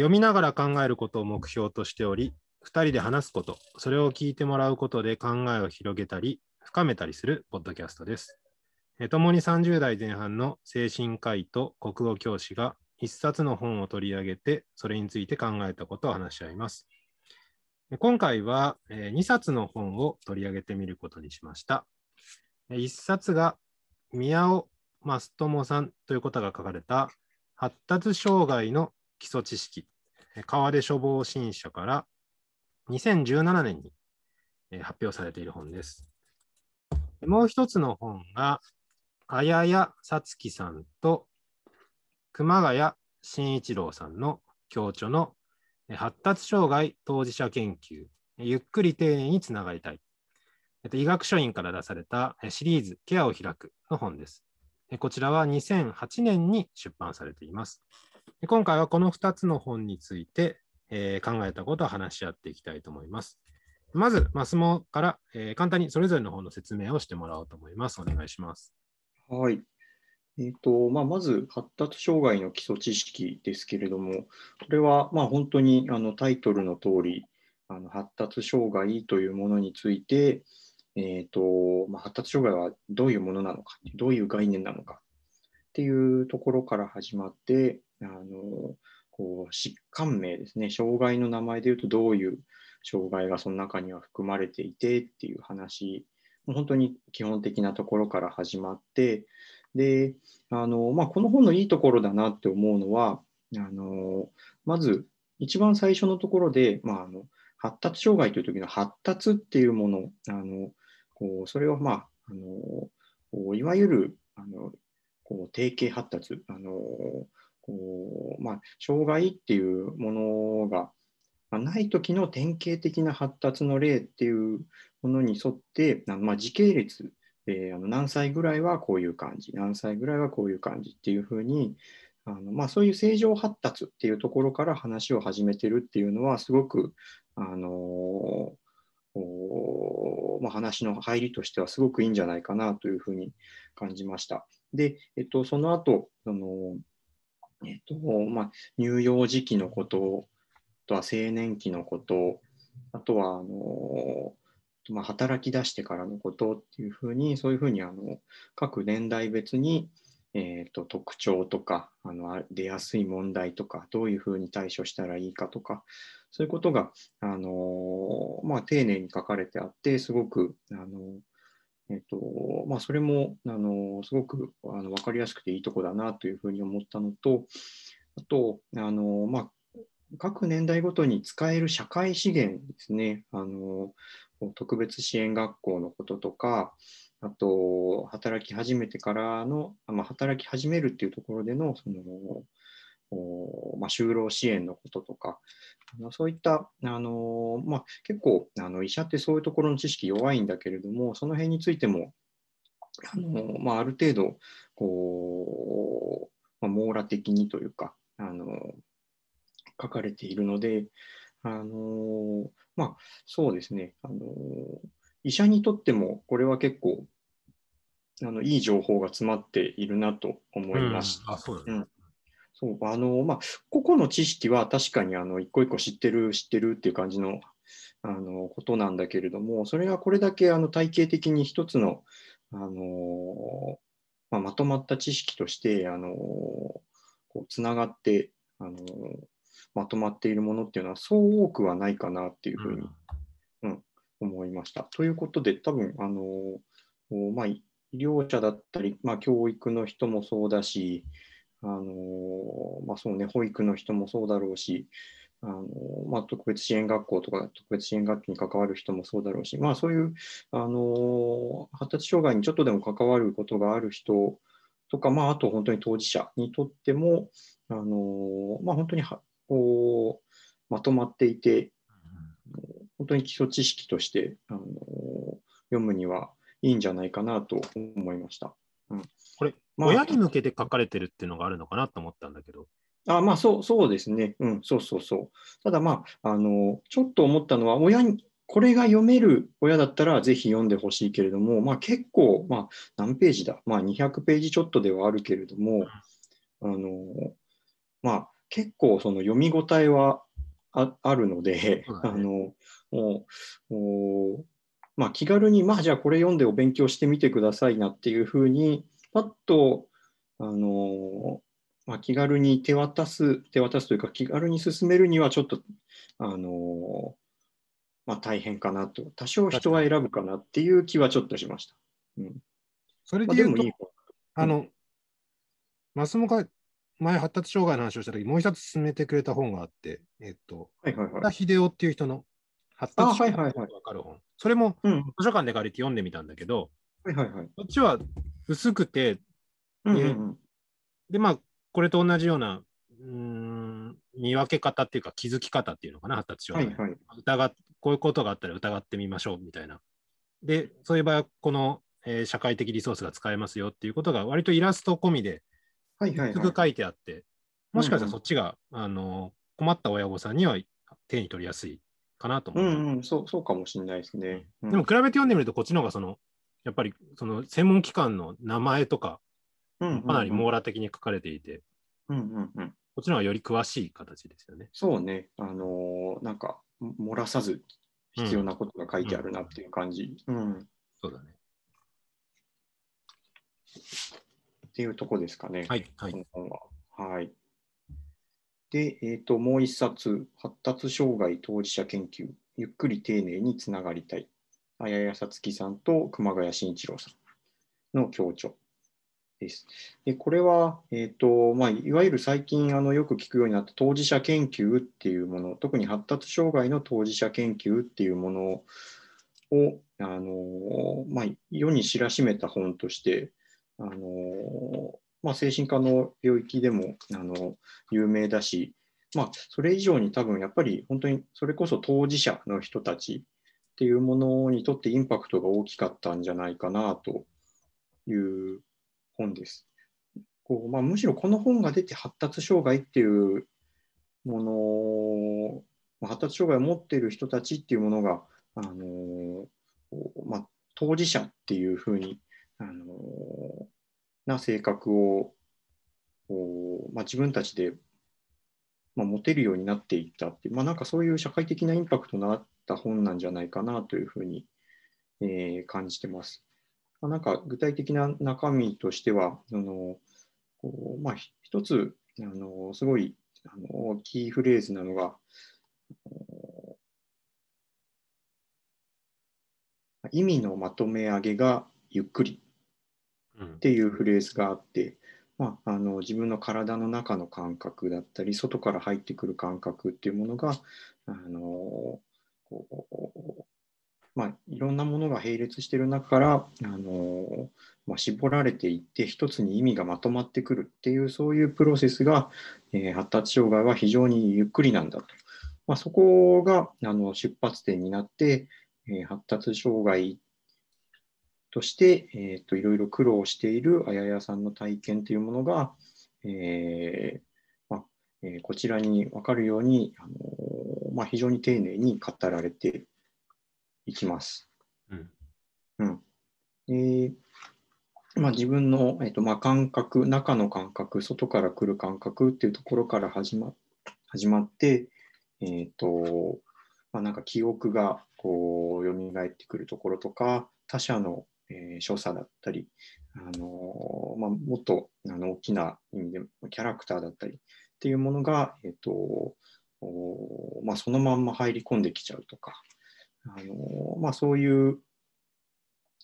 読みながら考えることを目標としており、2人で話すこと、それを聞いてもらうことで考えを広げたり、深めたりするポッドキャストです。共に30代前半の精神科医と国語教師が1冊の本を取り上げて、それについて考えたことを話し合います。今回は2冊の本を取り上げてみることにしました。1冊が宮尾益友さんということが書かれた発達障害の基礎知識、川出処方新社から2017年に発表されている本です。もう一つの本が、あややさつきさんと熊谷慎一郎さんの共著の発達障害当事者研究、ゆっくり丁寧につながりたい。医学書院から出されたシリーズケアを開くの本です。こちらは2008年に出版されています。今回はこの2つの本について、えー、考えたことを話し合っていきたいと思います。まず、マスモから、えー、簡単にそれぞれの本の説明をしてもらおうと思います。お願いします。はい。えーとまあ、まず、発達障害の基礎知識ですけれども、これはまあ本当にあのタイトルの通り、あの発達障害というものについて、えーとまあ、発達障害はどういうものなのか、どういう概念なのかっていうところから始まって、あのこう疾患名ですね、障害の名前でいうとどういう障害がその中には含まれていてっていう話、本当に基本的なところから始まって、であのまあ、この本のいいところだなって思うのは、あのまず一番最初のところで、まあ、あの発達障害という時の発達っていうもの、あのこうそれを、まあ、あのいわゆるあのこう定型発達、あのこうまあ、障害っていうものがない時の典型的な発達の例っていうものに沿って、まあ、時系列であの何歳ぐらいはこういう感じ何歳ぐらいはこういう感じっていうふうにあの、まあ、そういう正常発達っていうところから話を始めてるっていうのはすごくあのまあ、話の入りとしてはすごくいいんじゃないかなというふうに感じました。で、えっと、その後そのえっとまあ、乳幼児期のこと、あとは青年期のこと、あとはあの、まあ、働き出してからのことっていうふうに、そういうふうにあの各年代別に、えーと、特徴とかあの出やすい問題とかどういうふうに対処したらいいかとかそういうことが、あのまあ、丁寧に書かれてあってすごく、あのえっとまあ、それもあのすごくあの分かりやすくていいとこだなというふうに思ったのと、あと、あのまあ、各年代ごとに使える社会資源ですね、あの特別支援学校のこととか、あと、働き始めてからの、まあ、働き始めるっていうところでの、その、まあ、就労支援のこととか、そういった、あのまあ、結構あの医者ってそういうところの知識弱いんだけれども、その辺についても、あのまあ、ある程度こう、まあ、網羅的にというか、あの書かれているので、あのまあ、そうですね、あの医者にとってもこれは結構あのいい情報が詰まっているなと思います。うん、あそうだね、うんそうあのまあ、個々の知識は確かにあの一個一個知ってる知ってるっていう感じのあのことなんだけれどもそれがこれだけあの体系的に一つのあの、まあ、まとまった知識としてあのこうつながってあのまとまっているものっていうのはそう多くはないかなっていうふうに、うん、うん、思いました。ということで多分あの、まあ、医療者だったり、まあ、教育の人もそうだしあのまあそうね、保育の人もそうだろうし、あのまあ、特別支援学校とか特別支援学級に関わる人もそうだろうし、まあ、そういうあの発達障害にちょっとでも関わることがある人とか、まあ、あと本当に当事者にとっても、あのまあ、本当にはこうまとまっていて、本当に基礎知識としてあの読むにはいいんじゃないかなと思いました。うん、まあ、親に向けて書かれてるっていうのがあるのかなと思ったんだけど。あまあそうそうですね、うん、そうそうそう。ただまあ、あのちょっと思ったのは、親に、これが読める親だったらぜひ読んでほしいけれども、まあ、結構、まあ、何ページだ、まあ、200ページちょっとではあるけれども、あのまあ、結構その読み応えはああるので、あのもうまあ、気軽に、まあ、じゃあこれ読んでお勉強してみてくださいなっていうふうに、パッと、あのまあ、気軽に手渡す、手渡すというか、気軽に進めるにはちょっと、あのまあ、大変かなと、多少人は選ぶかなっていう気はちょっとしました。まあ、それで言うと、でもいい方。あの、マスモが前発達障害の話をしたとき、もう一つ勧めてくれた本があって、えっと、はいはいはい。田秀夫っていう人の発達障害あはいはいはいがわかる本。それもうん、図書館で借りて読んでみたんだけど、はいはいはい。こっちは薄くて、うんうんうんで、まあ、これと同じような、うーん、見分け方っていうか気づき方っていうのかな、発達障害。はいはい。疑っこういうことがあったら疑ってみましょうみたいな。で、そういう場合は、この、えー社会的リソースが使えますよっていうことが、割とイラスト込みで、はいはいはい。すぐ書いてあって、もしかしたらうんうんそっちが、あの困った親御さんには手に取りやすいかなと思う。うんうん、そうそうかもしれないですね。うんでも、比べて読んでみると、こっちの方がその、やっぱりその専門機関の名前とか、かなり網羅的に書かれていて、うんうんうん。こっちの方がより詳しい形ですよね。そうね、あのーなんか、漏らさず必要なことが書いてあるなっていう感じ。うん。そうだね。っていうとこですかね。はい、はいは。はい。で、えっ、と、もう一冊、発達障害当事者研究、ゆっくり丁寧につながりたい。あややさつきさんと熊谷慎一郎さんの協調です。で、これは、えっ、と、まあ、いわゆる最近あのよく聞くようになった当事者研究っていうもの、特に発達障害の当事者研究っていうものを、あの、まあ、世に知らしめた本として、あのまあ、精神科の領域でもあの有名だし、まあ、それ以上に多分やっぱり本当にそれこそ当事者の人たちっていうものにとってインパクトが大きかったんじゃないかなという本です。こうまあ、むしろこの本が出て発達障害っていうものま発達障害を持っている人たちっていうものが、あのまあ、当事者っていうふうにあのな性格をまあ、自分たちで、まあ、持てるようになっていったっていう、まあ、なんかそういう社会的なインパクトのあった本なんじゃないかなというふうに、えー感じてます。まあ、なんか具体的な中身としては、あのこうまあ、ひ一つあのすごいあのキーフレーズなのが、意味のまとめ上げがゆっくりうんっていうフレーズがあって、まあ、あの自分の体の中の感覚だったり外から入ってくる感覚っていうものがあのこう、まあ、いろんなものが並列している中からあの、まあ、絞られていって一つに意味がまとまってくるっていうそういうプロセスが、えー発達障害は非常にゆっくりなんだと。まあ、そこがあの出発点になって、えー発達障害として、えー、といろいろ苦労しているあややさんの体験というものが、えーえーこちらに分かるように、あのーまあ、非常に丁寧に語られていきます。うんうんでまあ、自分の、えーとまあ、感覚、中の感覚、外から来る感覚っていうところから始ま始まって、えーとまあ、なんか記憶がこう蘇ってくるところとか、他者の、えー所作だったり、あのーまあ、もっとあの大きな意味でキャラクターだったりっていうものが、えーとおまあ、そのまんま入り込んできちゃうとか、あのーまあ、そういう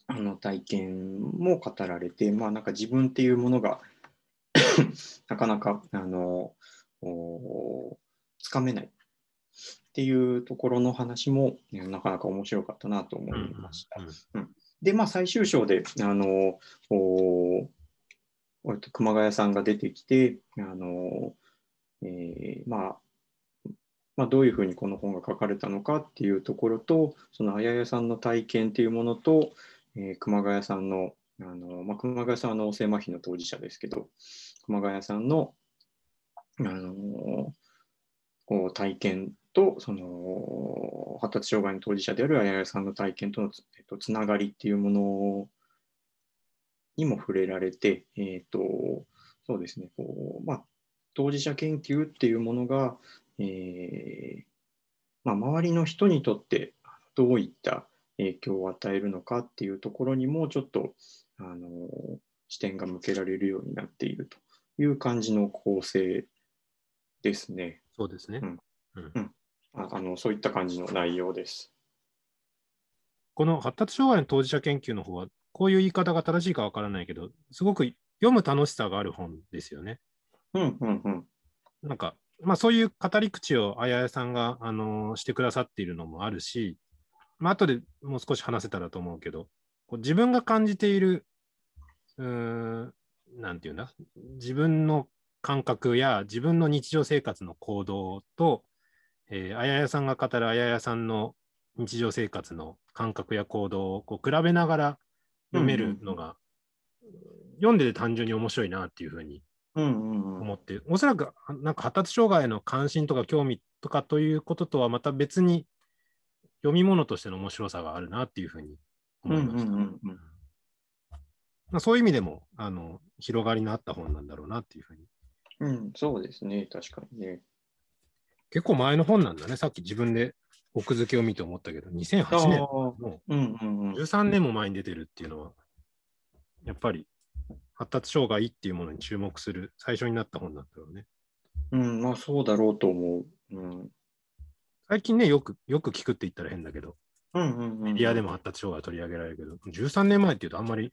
あの体験も語られて、まあ、なんか自分っていうものが なかなかあのおつかめない。っていうところの話もえなかなか面白かったなと思いました。うんで、まあ、最終章で、あの、お熊谷さんが出てきて、あの、えーまあ、まあ、どういうふうにこの本が書かれたのかっていうところと、そのあややさんの体験っていうものと、えー熊谷さんの、あのまあ、熊谷さんは脳性麻痺の当事者ですけど、熊谷さんの、あのこう体験と、その発達障害の当事者であるあややさんの体験とのつ,、えっと、つながりっていうものにも触れられて、えっとそうですねこうまあ、当事者研究っていうものが、えーまあ、周りの人にとってどういった影響を与えるのかっていうところにもちょっとあの視点が向けられるようになっているという感じの構成ですね。そうですね。うんうんああのそういった感じの内容です。この発達障害の当事者研究の方は、こういう言い方が正しいかわからないけど、すごく読む楽しさがある本ですよね。うんうんうん。なんか、まあ、そういう語り口をあややさんが、あのー、してくださっているのもあるし、まあ後でもう少し話せたらと思うけど、こう自分が感じている、うーん、なんていうんだ、自分の感覚や自分の日常生活の行動と、えー、あややさんが語るあややさんの日常生活の感覚や行動をこう比べながら読めるのが、うんうん、読んでて単純に面白いなっていうふうに思って、うんうんうん、おそらくなんか発達障害の関心とか興味とかということとはまた別に読み物としての面白さがあるなっていうふうに思いました。うんうんうんうんまあ、そういう意味でもあの広がりのあった本なんだろうなっていうふうに。うん、そうですね、確かにね。結構前の本なんだね。さっき自分で奥付けを見て思ったけど、2008年もう13年も前に出てるっていうのは、やっぱり発達障害っていうものに注目する最初になった本だったよね。うん、まあそうだろうと思う。うん、最近ね、よく、よく聞くって言ったら変だけど、うんうんうん、メディアでも発達障害取り上げられるけど、13年前っていうとあんまり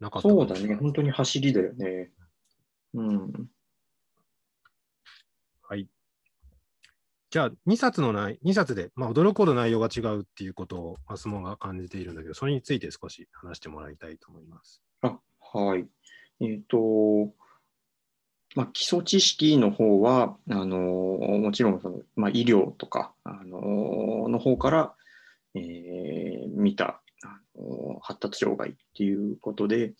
なかったそうだね、本当に走りだよね。うん。はい。じゃあ、2冊の内、2冊で、まあ、驚くほど内容が違うっていうことを、マスモが感じているんだけど、それについて少し話してもらいたいと思います。あはい。えっ、ー、と、まあ、基礎知識の方は、あのもちろんその、まあ、医療とか、あのの方から、えー、見た、あの発達障害っていうことで、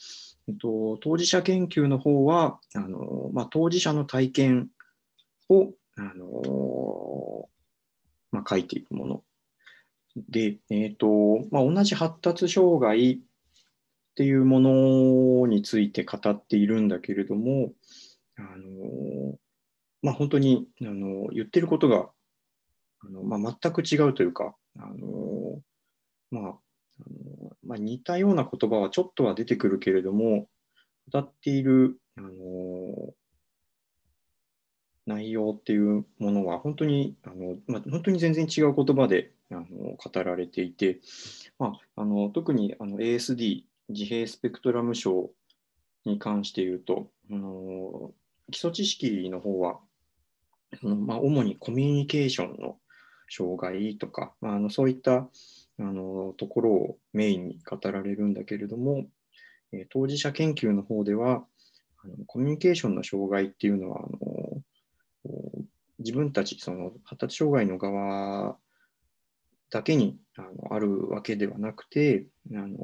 えっと、当事者研究の方はあの、まあ、当事者の体験をあのまあ、書いていくもの。で、えっ、ー、と、まあ、同じ発達障害っていうものについて語っているんだけれども、あのまあ、本当にあの言ってることがあの、まあ、全く違うというか、あのまああのまあ、似たような言葉はちょっとは出てくるけれども、語っている、あの内容っていうものは本当にあの、まあ、本当に全然違う言葉であの語られていて、まあ、あの特にあの ASD 自閉スペクトラム症に関して言うとあの基礎知識の方はあの、まあ、主にコミュニケーションの障害とか、まあ、あのそういったあのところをメインに語られるんだけれども、え当事者研究の方ではあのコミュニケーションの障害っていうのはあの自分たち、その発達障害の側だけにあのあるわけではなくて、あの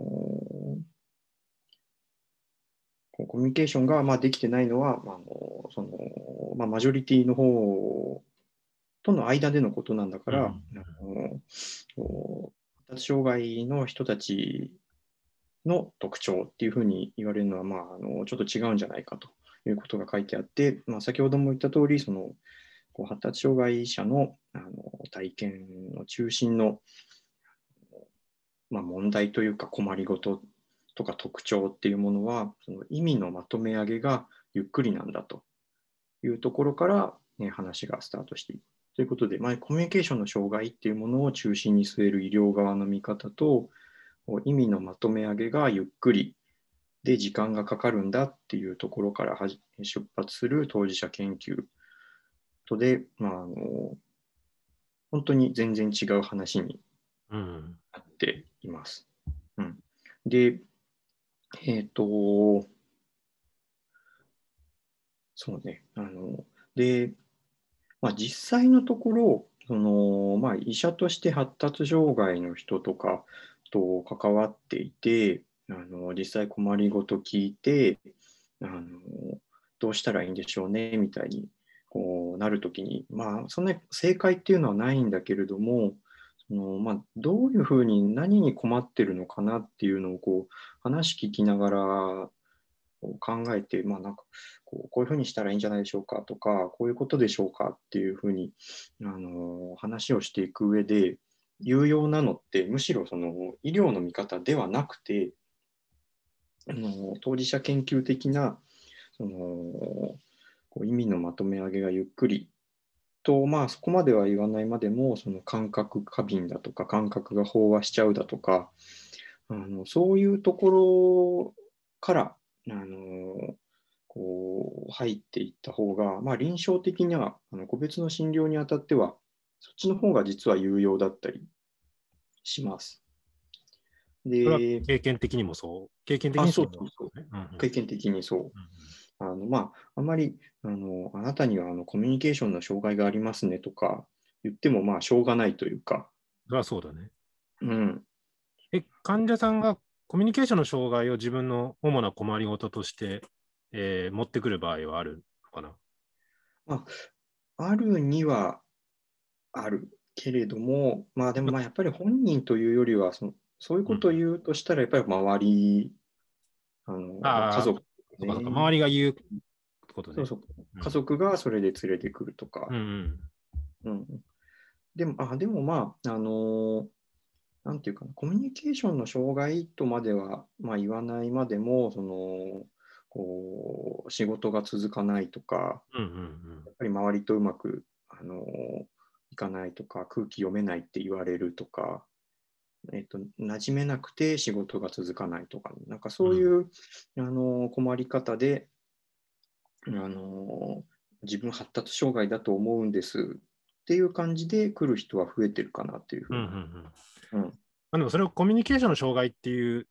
コミュニケーションがまあできてないのは、あのそのまあ、マジョリティの方との間でのことなんだから、うん、あの発達障害の人たちの特徴っていうふうに言われるのは、まあ、あのちょっと違うんじゃないかということが書いてあって、まあ、先ほども言った通り、そのこう発達障害者のあの体験の中心の、まあ、問題というか困りごととか特徴っていうものはその意味のまとめ上げがゆっくりなんだというところから、ね、話がスタートしていく。ということで、まあ、コミュニケーションの障害っていうものを中心に据える医療側の見方と意味のまとめ上げがゆっくりで時間がかかるんだっていうところから出発する当事者研究とで、まあ、あの本当に全然違う話になっています。うん、うん、で、えっ、ー、と、そうね、あの、で、まあ、実際のところ、そのまあ、医者として発達障害の人とかと関わっていて、あの実際困りごと聞いてあの、どうしたらいいんでしょうねみたいにこうなるときに、まあ、そんな正解っていうのはないんだけれども、そのまあ、どういうふうに何に困ってるのかなっていうのをこう話聞きながら考えて、まあ、なんかこうこういうふうにしたらいいんじゃないでしょうかとか、こういうことでしょうかっていうふうに、あの話をしていく上で、有用なのってむしろその医療の見方ではなくて、あの当事者研究的なそのこう意味のまとめ上げがゆっくりと、まあ、そこまでは言わないまでも、その感覚過敏だとか、感覚が飽和しちゃうだとか、あのそういうところからあのこう入っていった方が、まあ、臨床的にはあの個別の診療にあたっては、そっちの方が実は有用だったりします。で、経験的にもそう？経験的にそう。経験的にそう。うんうんあのまあ、あまりあのあなたにはあのコミュニケーションの障害がありますねとか言ってもまあしょうがないというか。あそうだね。うん、え患者さんがコミュニケーションの障害を自分の主な困りごととして、えー、持ってくる場合はあるのかな？ああるにはある。けれども、まあでもまあやっぱり本人というよりはその、そういうことを言うとしたら、やっぱり周り、うん、あの家族、ね、周りが言うことで、そうそう。家族がそれで連れてくるとか。うん、うん、でもあでもまあ、あのなんていうかな、コミュニケーションの障害とまでは、まあ、言わないまでも、そのこう仕事が続かないとか、うんうんうん、やっぱり周りとうまくあのいかないとか、空気読めないって言われるとか、えっと、馴染めなくて仕事が続かないとか、なんかそういう、うん、あの困り方であの、自分発達障害だと思うんですっていう感じで来る人は増えてるかなっていうふうに。うんうんうんまあ、でもそれをコミュニケーションの障害っていう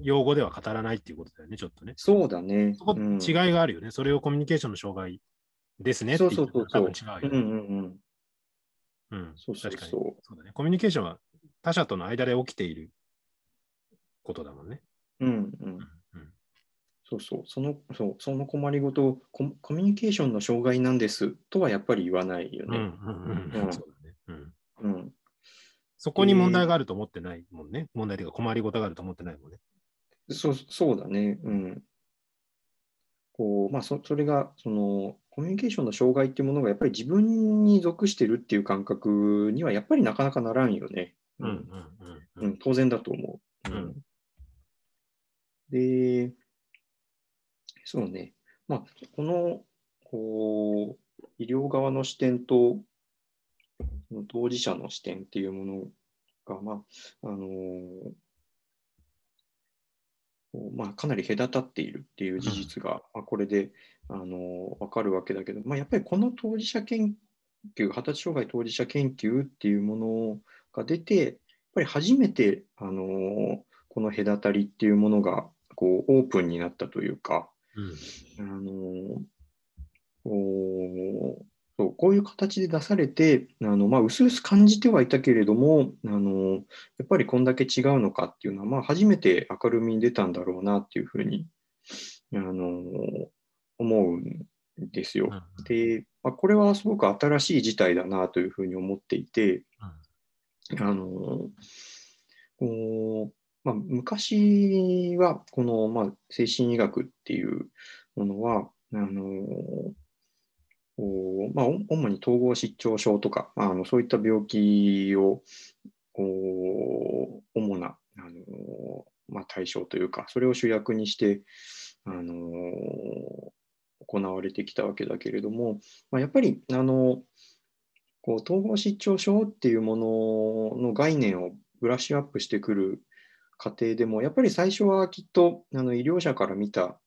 用語では語らないっていうことだよね、ちょっとね。そうだね。そこ違いがあるよね、うん、それをコミュニケーションの障害ですねって多分違うよね。うんうんうん。うん、そうそうそうそうだね。コミュニケーションは他者との間で起きていることだもんね。うんうん。うん、そうそう、そのそうその困りごとコ、コミュニケーションの障害なんですとはやっぱり言わないよね。そこに問題があると思ってないもんね。問題というか困りごとがあると思ってないもんね。そうそうだね。うん。こうまあそ、それがそのコミュニケーションの障害っていうものがやっぱり自分に属してるっていう感覚にはやっぱりなかなかならんよね。うん、うん、当然だと思う。うん、で、そうね、まあ、このこう医療側の視点と当事者の視点っていうものが、まああのまあ、かなり隔たっているっていう事実が、まあ、これで、あの分かるわけだけど、まあ、やっぱりこの当事者研究、発達障害当事者研究っていうものが出て、やっぱり初めて、あのこの隔たりっていうものがこうオープンになったというか、うん、あのこそうこういう形で出されて、あのまあ、薄々感じてはいたけれどもあの、やっぱりこんだけ違うのかっていうのは、まあ、初めて明るみに出たんだろうなっていうふうにあの思うんですよ。で、まあ、これはすごく新しい事態だなというふうに思っていて、あのこうまあ、昔はこの、まあ、精神医学っていうものはあのまあ、主に統合失調症とかあのそういった病気を主なあの、まあ、対象というかそれを主役にしてあの行われてきたわけだけれども、まあ、やっぱりあのこう統合失調症っていうものの概念をブラッシュアップしてくる過程でもやっぱり最初はきっとあの医療者から見た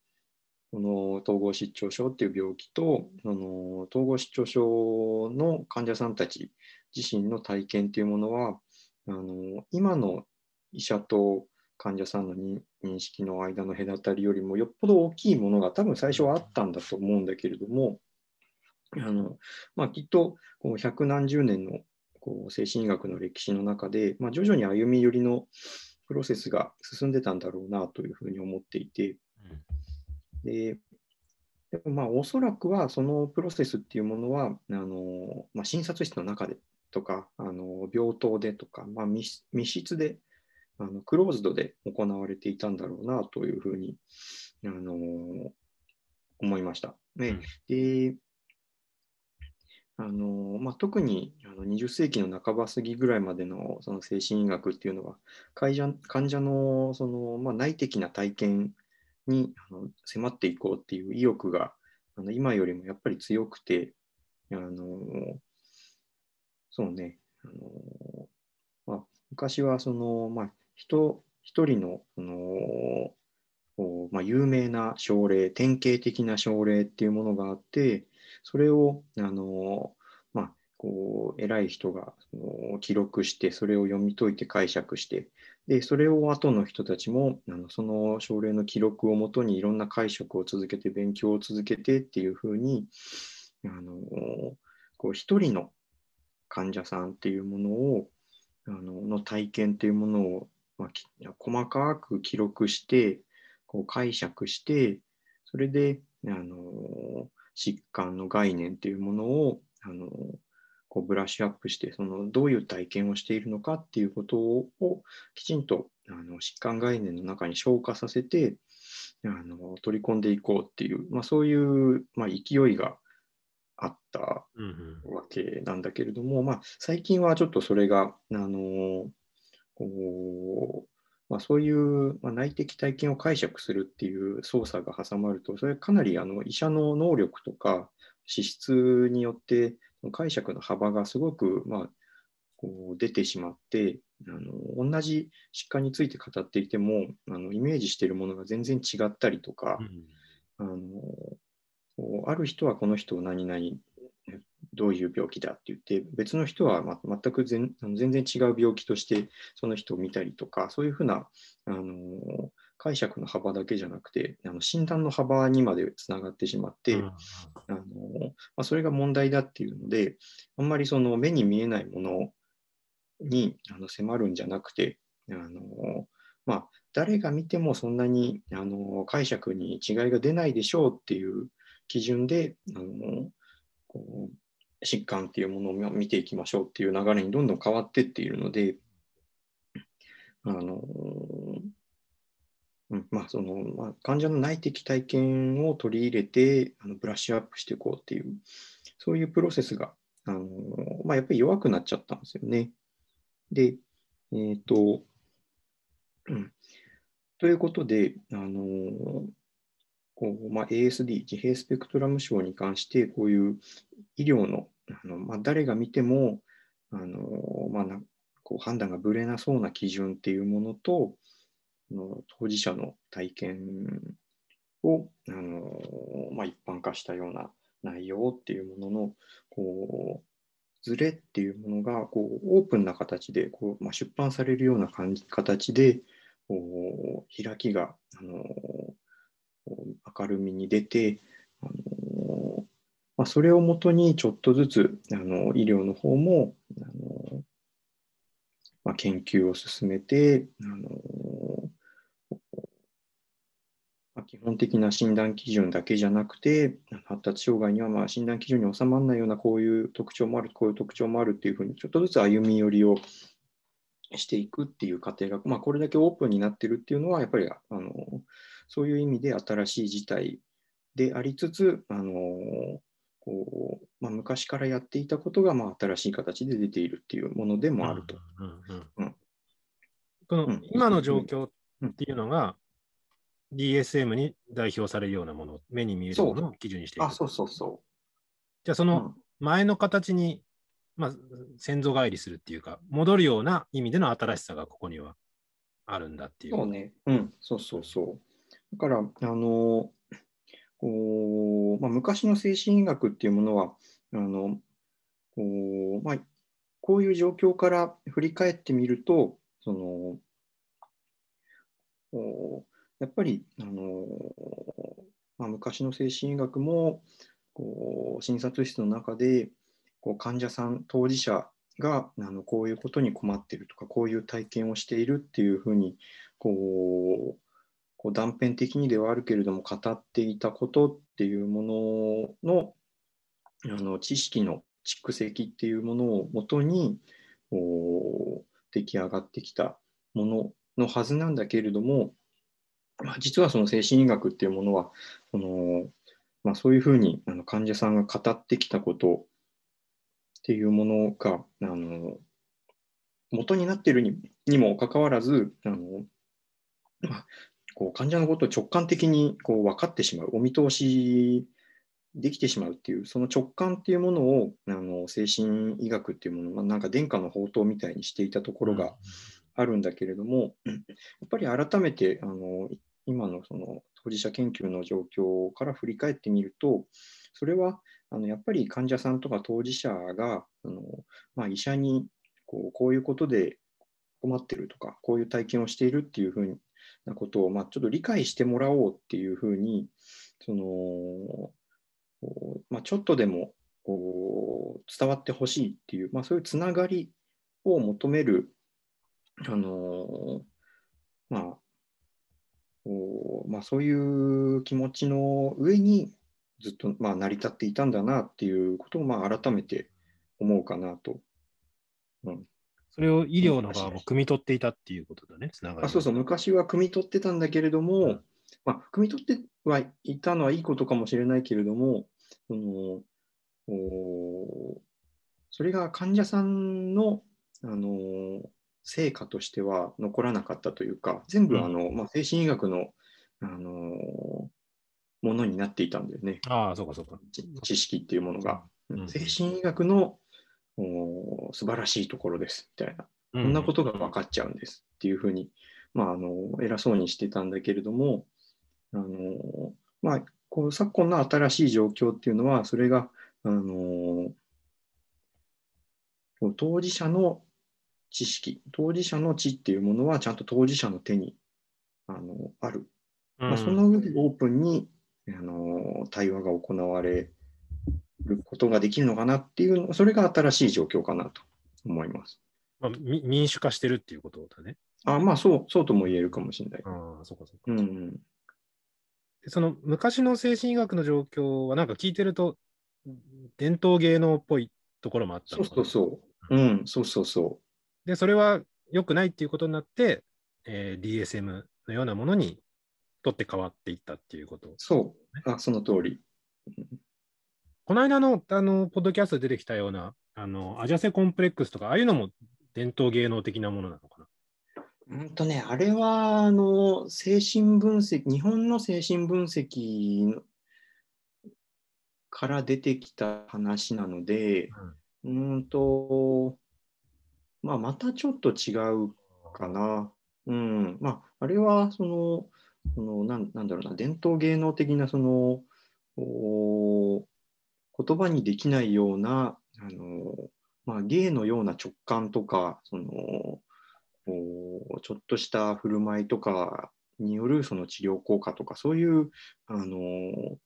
この統合失調症っていう病気とその統合失調症の患者さんたち自身の体験っていうものはあの今の医者と患者さんの認識の間の隔たりよりもよっぽど大きいものが多分最初はあったんだと思うんだけれどもあの、まあ、きっとこう百何十年のこう精神医学の歴史の中で、まあ、徐々に歩み寄りのプロセスが進んでたんだろうなというふうに思っていて、ででもまあおそらくはそのプロセスっていうものはあの、まあ、診察室の中でとかあの病棟でとか、まあ密、密室であのクローズドで行われていたんだろうなというふうに、あの思いました。ね、うん、であのまあ、特にあの20世紀の半ば過ぎぐらいまでのその精神医学っていうのは患者患者のその、まあ、内的な体験にあの迫っていこうっていう意欲があの今よりもやっぱり強くてあのそうねあの、まあ、昔はその、まあ、人一人のそのまあ、有名な症例典型的な症例っていうものがあってそれをあの、まあ、こう偉い人がその記録してそれを読み解いて解釈してでそれを後の人たちもあのその症例の記録をもとにいろんな解釈を続けて勉強を続けてっていうふうにあのこう一人の患者さんっていうものをあのの体験っていうものを、まあ、細かく記録してこう解釈してそれであの疾患の概念っていうものをあのこうブラッシュアップしてそのどういう体験をしているのかっていうことをきちんとあの疾患概念の中に消化させてあの取り込んでいこうっていう、まあ、そういう、まあ、勢いがあったわけなんだけれども、うんうん、まあ、最近はちょっとそれがあのこうまあ、そういう、まあ、内的体験を解釈するっていう操作が挟まると、それはかなりあの医者の能力とか資質によって解釈の幅がすごく、まあ、こう出てしまってあの、同じ疾患について語っていてもあのイメージしているものが全然違ったりとか、うん、あのある人はこの人を何々どういう病気だって言って別の人は、ま、全く全全然違う病気としてその人を見たりとかそういうふうなあの解釈の幅だけじゃなくてあの診断の幅にまでつながってしまって、うん、あのまあ、それが問題だっていうのであんまりその目に見えないものにあの迫るんじゃなくてあの、まあ、誰が見てもそんなにあの解釈に違いが出ないでしょうっていう基準であのこう疾患っていうものを見ていきましょうっていう流れにどんどん変わっていっているので、あのまあそのまあ、患者の内的体験を取り入れてあのブラッシュアップしていこうっていう、そういうプロセスが、あのまあ、やっぱり弱くなっちゃったんですよね。で、えっ、ー、と、うん、ということで、あのこうまあ、ASD、自閉スペクトラム症に関して、こういう医療のあの、まあ、誰が見てもあの、まあ、なこう判断がぶれなそうな基準っていうものと、の当事者の体験をあの、まあ、一般化したような内容っていうもののこうズレっていうものがこうオープンな形でこう、まあ、出版されるような感じ形でこう開きがあの明るみに出てそれをもとにちょっとずつあの医療の方もあの、まあ、研究を進めてあの、まあ、基本的な診断基準だけじゃなくて発達障害にはまあ診断基準に収まらないようなこういう特徴もあるこういう特徴もあるっていうふうにちょっとずつ歩み寄りをしていくっていう過程が、まあ、これだけオープンになってるっていうのはやっぱりあのそういう意味で新しい事態でありつつあのこう、まあ、昔からやっていたことが、まあ、新しい形で出ているっていうものでもあると。この今の状況っていうのが、DSM に代表されるようなもの、目に見えるものを基準にしている。あ、そうそうそう。じゃあ、その前の形に、まあ、先祖返りするっていうか、戻るような意味での新しさがここにはあるんだっていう。そうね。うん、そうそうそう。だから、あの、まあ、昔の精神医学っていうものはあのこう,、まあ、こういう状況から振り返ってみるとそのやっぱりあの、まあ、昔の精神医学もこう診察室の中でこう患者さん当事者があのこういうことに困ってるとかこういう体験をしているっていうふうにこうこう断片的にではあるけれども語っていたことっていうもののあの知識の蓄積っていうものをもとに出来上がってきたもののはずなんだけれども、まあ、実はその精神医学っていうものはその、まあ、そういうふうにあの患者さんが語ってきたことっていうものがあの元になっているにもかかわらずあの、まあ、こう患者のことを直感的にこう分かってしまうお見通しできてしまうっていうその直感っていうものをあの精神医学っていうもの、まあ、なんか殿下の宝刀みたいにしていたところがあるんだけれども、やっぱり改めてあの今のその当事者研究の状況から振り返ってみるとそれはあのやっぱり患者さんとか当事者があの、まあ、医者にこうこういうことで困ってるとかこういう体験をしているっていうふうなことを、まあ、ちょっと理解してもらおうっていうふうにそのまあ、ちょっとでもこう伝わってほしいっていう、まあ、そういうつながりを求める、あのまあまあ、そういう気持ちの上にずっと、まあ、成り立っていたんだなっていうことを、まあ、改めて思うかなと。うん、それを医療の側も汲み取っていたっていうことだね、つながり。あそうそう、昔は汲み取ってたんだけれども、うん、まあ、汲み取ってはいたのはいいことかもしれないけれども、そのそれが患者さんの、あの成果としては残らなかったというか、全部あの、うん、まあ、精神医学の、あのものになっていたんだよね。ああ、そうかそうか。知識っていうものが。うん、精神医学のお素晴らしいところですみたいな、こんなことが分かっちゃうんですっていうふうに、まあ、あの偉そうにしてたんだけれども、あのまあ、この昨今の新しい状況っていうのは、それが、あの当事者の知識、当事者の知っていうものはちゃんと当事者の手にあのある。まあ、その上でオープンにあの対話が行われることができるのかなっていうそれが新しい状況かなと思います。まあ、民主化してるっていうことだね。あまあそう、そうとも言えるかもしれない。ああ、そうかそうか。うん、その昔の精神医学の状況はなんか聞いてると伝統芸能っぽいところもあったそうそうそう。うん、そうそうそう。で、それは良くないっていうことになって、えー、DSM のようなものにとって変わっていったっていうこと、ね、そう。あ、その通り。この間のあのポッドキャストで出てきたようなあのアジャセコンプレックスとか、ああいうのも伝統芸能的なものなのかな？うんとね、あれはあの精神分析、日本の精神分析から出てきた話なので、うん、うんと、まあ、またちょっと違うかな。うん、まあ、あれはその、そのなんなんだろうな、伝統芸能的なそのお言葉にできないような、あのまあ、芸のような直感とか、そのちょっとした振る舞いとかによるその治療効果とかそういうあの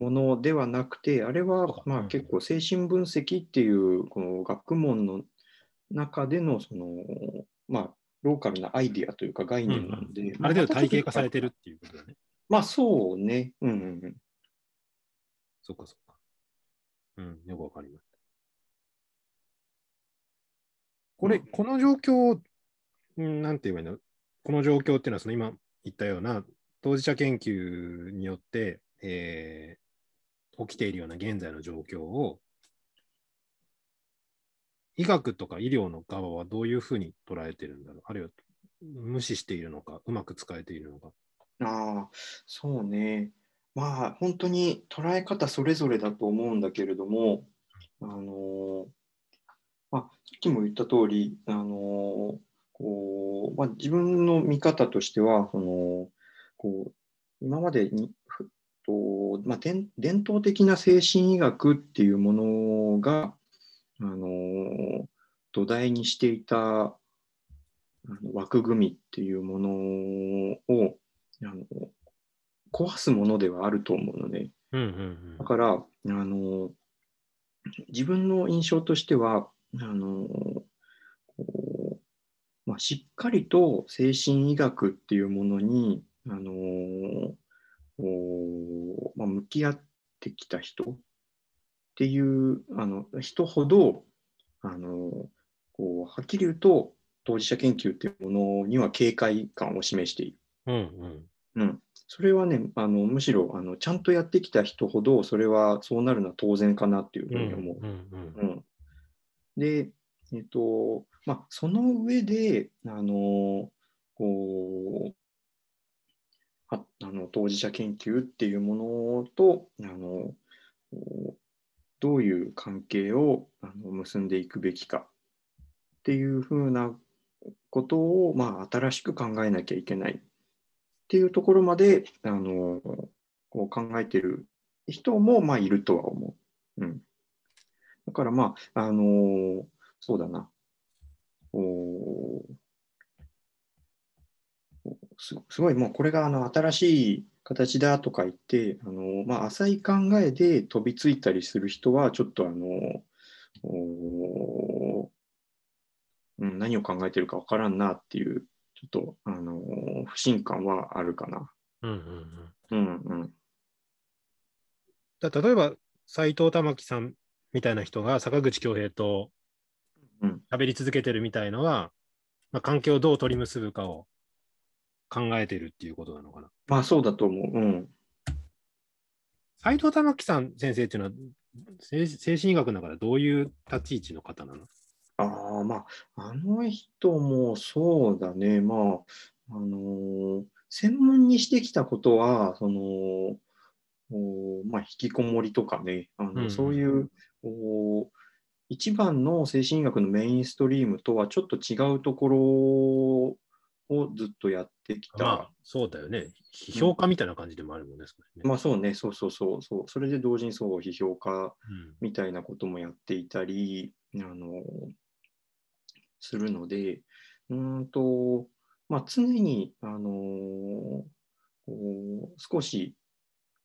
ものではなくてあれはまあ結構精神分析っていうこの学問の中でのそのまあローカルなアイディアというか概念なんで、うん、ある程度体系化されてるっていうことだね。まあそうね。うんうんうん。そっかそっか。うん、よくわかりました。これ、この状況なんて言えばいいの？この状況っていうのは、その今言ったような当事者研究によって、えー、起きているような現在の状況を、医学とか医療の側はどういうふうに捉えてるんだろう？あるいは無視しているのか、うまく使えているのか。ああ、そうね。まあ、本当に捉え方それぞれだと思うんだけれども、あのまあ、さっきも言った通り、あのこうまあ、自分の見方としてはそのこう今までにと、まあ、伝統的な精神医学っていうものがあの土台にしていた枠組みっていうものをあの壊すものではあると思うので、うんうんうん、だからあの自分の印象としてはあのまあ、しっかりと精神医学っていうものに、あのーまあ、向き合ってきた人っていうあの人ほど、あのー、こうはっきり言うと当事者研究っていうものには警戒感を示している。うんうん。うん、それはね、あのむしろあのちゃんとやってきた人ほど、それはそうなるのは当然かなっていうふうに思う。うんうんで、えっとまあ、その上で、あのこうああの当事者研究っていうものとあのどういう関係をあの結んでいくべきかっていうふうなことを、まあ、新しく考えなきゃいけないっていうところまであのこう考えてる人も、まあ、いるとは思う。うん、だからまあ、あのそうだな。おすすごい、もうこれがあの新しい形だとか言って、あのまあ、浅い考えで飛びついたりする人は、ちょっとあのおうん、何を考えてるかわからんなっていう、ちょっとあの不信感はあるかな。うんうんうん。うんうん。だ例えば、斎藤玉樹さんみたいな人が坂口恭平とうん喋り続けてるみたいのは、まあ、関係をどう取り結ぶかを考えてるっていうことなのかな。まあそうだと思う。うん。斎藤玉樹さん先生っていうのは、精精神医学の中でどういう立ち位置の方なの？ああ、まあ、あの人もそうだね。まあ、あのー専門にしてきたことは、その、おまあ、引きこもりとかね、あのうんそういう、お一番の精神医学のメインストリームとはちょっと違うところをずっとやってきた。まあ、そうだよね。批評家みたいな感じでもあるもんね。少しねまあそうね、そうそうそうそう。それで同時にそう、批評家うんみたいなこともやっていたり、あの、するので、うーんと、まあ、常に、あの、こう少し、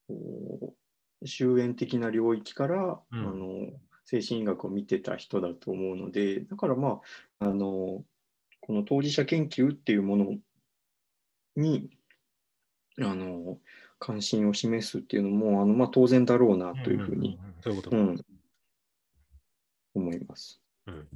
こう終焉的な領域から、うん。あの、精神医学を見てた人だと思うので、だからまあ、あの、この当事者研究っていうものに、あの、関心を示すっていうのも、あの、まあ、当然だろうなというふうに、思います。うん